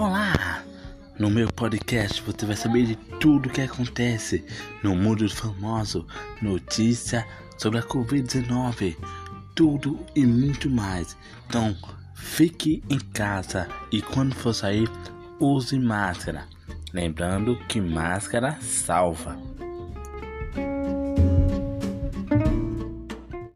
Olá! No meu podcast você vai saber de tudo o que acontece no mundo famoso, notícia sobre a Covid-19, tudo e muito mais. Então, fique em casa e quando for sair, use máscara. Lembrando que máscara salva.